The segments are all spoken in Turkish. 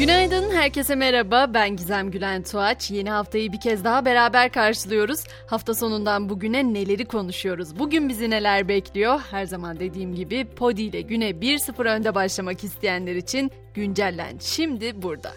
Günaydın, herkese merhaba. Ben Gizem Gülen Tuğaç. Yeni haftayı bir kez daha beraber karşılıyoruz. Hafta sonundan bugüne neleri konuşuyoruz? Bugün bizi neler bekliyor? Her zaman dediğim gibi Podi ile güne 1-0 önde başlamak isteyenler için güncellen şimdi burada.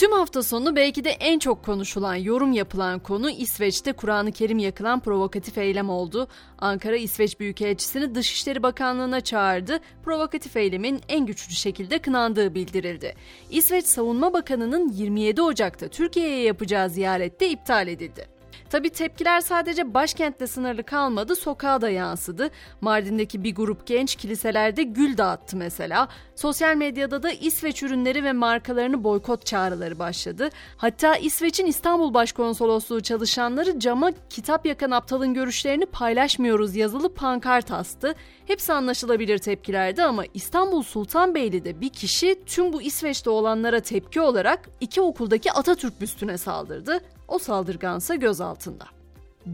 Tüm hafta sonu belki de en çok konuşulan, yorum yapılan konu İsveç'te Kur'an-ı Kerim yakılan provokatif eylem oldu. Ankara İsveç Büyükelçisini Dışişleri Bakanlığı'na çağırdı. Provokatif eylemin en güçlü şekilde kınandığı bildirildi. İsveç Savunma Bakanı'nın 27 Ocak'ta Türkiye'ye yapacağı ziyarette iptal edildi. Tabi tepkiler sadece başkentte sınırlı kalmadı, sokağa da yansıdı. Mardin'deki bir grup genç kiliselerde gül dağıttı mesela. Sosyal medyada da İsveç ürünleri ve markalarını boykot çağrıları başladı. Hatta İsveç'in İstanbul Başkonsolosluğu çalışanları cama kitap yakan aptalın görüşlerini paylaşmıyoruz yazılı pankart astı. Hepsi anlaşılabilir tepkilerdi ama İstanbul Sultanbeyli'de bir kişi tüm bu İsveç'te olanlara tepki olarak iki okuldaki Atatürk büstüne saldırdı. O saldırgansa gözaltında.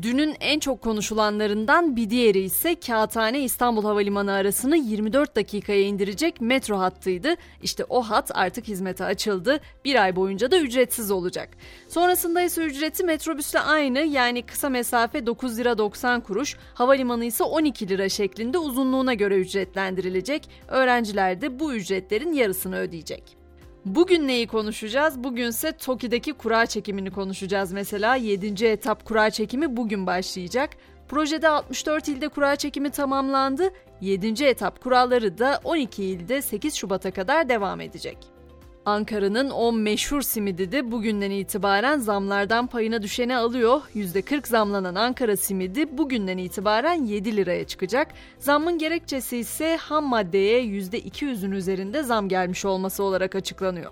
Dünün en çok konuşulanlarından bir diğeri ise Kağıthane İstanbul Havalimanı arasını 24 dakikaya indirecek metro hattıydı. İşte o hat artık hizmete açıldı. Bir ay boyunca da ücretsiz olacak. Sonrasında ise ücreti metrobüsle aynı yani kısa mesafe 9 lira 90 kuruş, havalimanı ise 12 lira şeklinde uzunluğuna göre ücretlendirilecek. Öğrenciler de bu ücretlerin yarısını ödeyecek. Bugün neyi konuşacağız? Bugünse Toki'deki kura çekimini konuşacağız mesela. 7. etap kura çekimi bugün başlayacak. Projede 64 ilde kura çekimi tamamlandı. 7. etap kuralları da 12 ilde 8 Şubat'a kadar devam edecek. Ankara'nın o meşhur simidi de bugünden itibaren zamlardan payına düşeni alıyor. %40 zamlanan Ankara simidi bugünden itibaren 7 liraya çıkacak. Zammın gerekçesi ise ham maddeye %200'ün üzerinde zam gelmiş olması olarak açıklanıyor.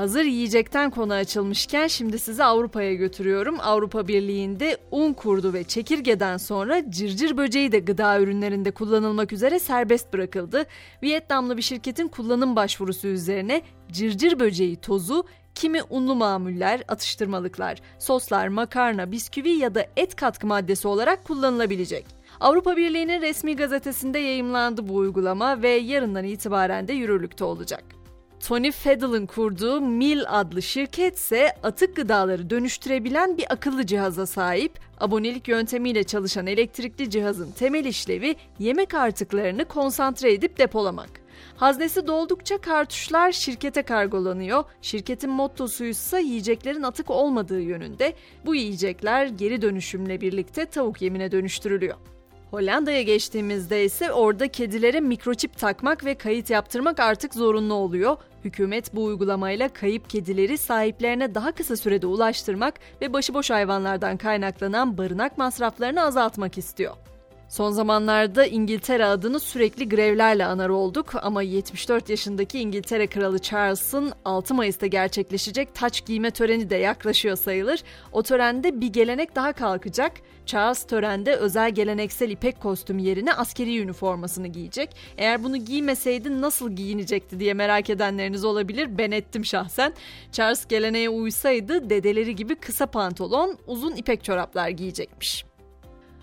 Hazır yiyecekten konu açılmışken şimdi sizi Avrupa'ya götürüyorum. Avrupa Birliği'nde un kurdu ve çekirgeden sonra cırcır böceği de gıda ürünlerinde kullanılmak üzere serbest bırakıldı. Vietnamlı bir şirketin kullanım başvurusu üzerine cırcır böceği tozu kimi unlu mamuller, atıştırmalıklar, soslar, makarna, bisküvi ya da et katkı maddesi olarak kullanılabilecek. Avrupa Birliği'nin resmi gazetesinde yayımlandı bu uygulama ve yarından itibaren de yürürlükte olacak. Tony Fadell'ın kurduğu Mil adlı şirket ise atık gıdaları dönüştürebilen bir akıllı cihaza sahip. Abonelik yöntemiyle çalışan elektrikli cihazın temel işlevi yemek artıklarını konsantre edip depolamak. Haznesi doldukça kartuşlar şirkete kargolanıyor. Şirketin mottosu ise yiyeceklerin atık olmadığı yönünde. Bu yiyecekler geri dönüşümle birlikte tavuk yemine dönüştürülüyor. Hollanda'ya geçtiğimizde ise orada kedilere mikroçip takmak ve kayıt yaptırmak artık zorunlu oluyor. Hükümet bu uygulamayla kayıp kedileri sahiplerine daha kısa sürede ulaştırmak ve başıboş hayvanlardan kaynaklanan barınak masraflarını azaltmak istiyor. Son zamanlarda İngiltere adını sürekli grevlerle anar olduk ama 74 yaşındaki İngiltere Kralı Charles'ın 6 Mayıs'ta gerçekleşecek taç giyme töreni de yaklaşıyor sayılır. O törende bir gelenek daha kalkacak. Charles törende özel geleneksel ipek kostüm yerine askeri üniformasını giyecek. Eğer bunu giymeseydi nasıl giyinecekti diye merak edenleriniz olabilir. Ben ettim şahsen. Charles geleneğe uysaydı dedeleri gibi kısa pantolon, uzun ipek çoraplar giyecekmiş.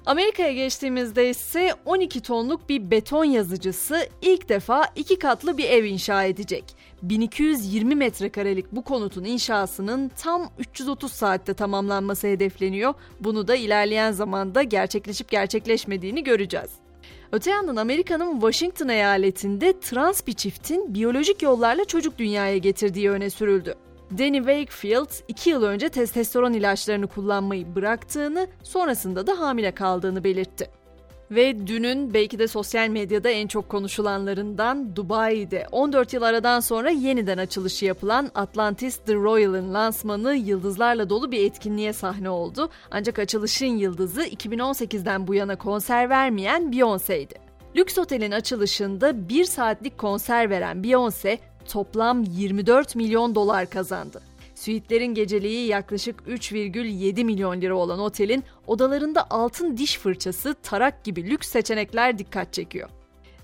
Amerika'ya geçtiğimizde ise 12 tonluk bir beton yazıcısı ilk defa iki katlı bir ev inşa edecek. 1220 metrekarelik bu konutun inşasının tam 330 saatte tamamlanması hedefleniyor. Bunu da ilerleyen zamanda gerçekleşip gerçekleşmediğini göreceğiz. Öte yandan Amerika'nın Washington eyaletinde trans bir çiftin biyolojik yollarla çocuk dünyaya getirdiği öne sürüldü. Danny Wakefield 2 yıl önce testosteron ilaçlarını kullanmayı bıraktığını, sonrasında da hamile kaldığını belirtti. Ve dünün belki de sosyal medyada en çok konuşulanlarından Dubai'de 14 yıl aradan sonra yeniden açılışı yapılan Atlantis The Royal'ın lansmanı yıldızlarla dolu bir etkinliğe sahne oldu. Ancak açılışın yıldızı 2018'den bu yana konser vermeyen Beyoncé'ydi. Lüks otelin açılışında bir saatlik konser veren Beyoncé toplam 24 milyon dolar kazandı. Suitlerin geceliği yaklaşık 3,7 milyon lira olan otelin odalarında altın diş fırçası, tarak gibi lüks seçenekler dikkat çekiyor.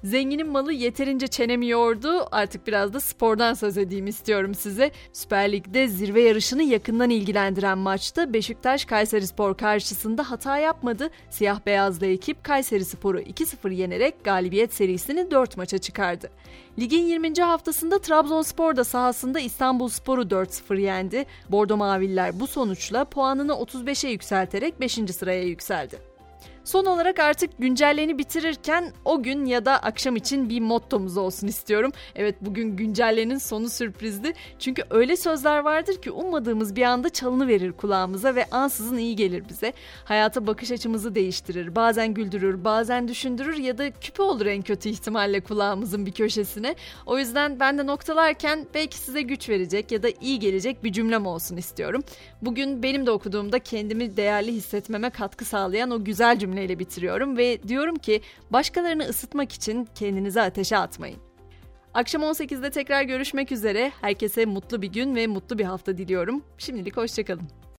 Zenginin malı yeterince çenemi yordu. Artık biraz da spordan söz edeyim istiyorum size. Süper Lig'de zirve yarışını yakından ilgilendiren maçta Beşiktaş Kayseri Spor karşısında hata yapmadı. Siyah beyazlı ekip Kayseri Spor'u 2-0 yenerek galibiyet serisini 4 maça çıkardı. Ligin 20. haftasında Trabzonspor da sahasında İstanbul Sporu 4-0 yendi. Bordo Maviller bu sonuçla puanını 35'e yükselterek 5. sıraya yükseldi. Son olarak artık güncelleni bitirirken o gün ya da akşam için bir mottomuz olsun istiyorum. Evet bugün güncellenin sonu sürprizdi. Çünkü öyle sözler vardır ki ummadığımız bir anda çalını verir kulağımıza ve ansızın iyi gelir bize. Hayata bakış açımızı değiştirir. Bazen güldürür, bazen düşündürür ya da küpe olur en kötü ihtimalle kulağımızın bir köşesine. O yüzden ben de noktalarken belki size güç verecek ya da iyi gelecek bir cümlem olsun istiyorum. Bugün benim de okuduğumda kendimi değerli hissetmeme katkı sağlayan o güzel cümle cümleyle bitiriyorum ve diyorum ki başkalarını ısıtmak için kendinizi ateşe atmayın. Akşam 18'de tekrar görüşmek üzere. Herkese mutlu bir gün ve mutlu bir hafta diliyorum. Şimdilik hoşçakalın.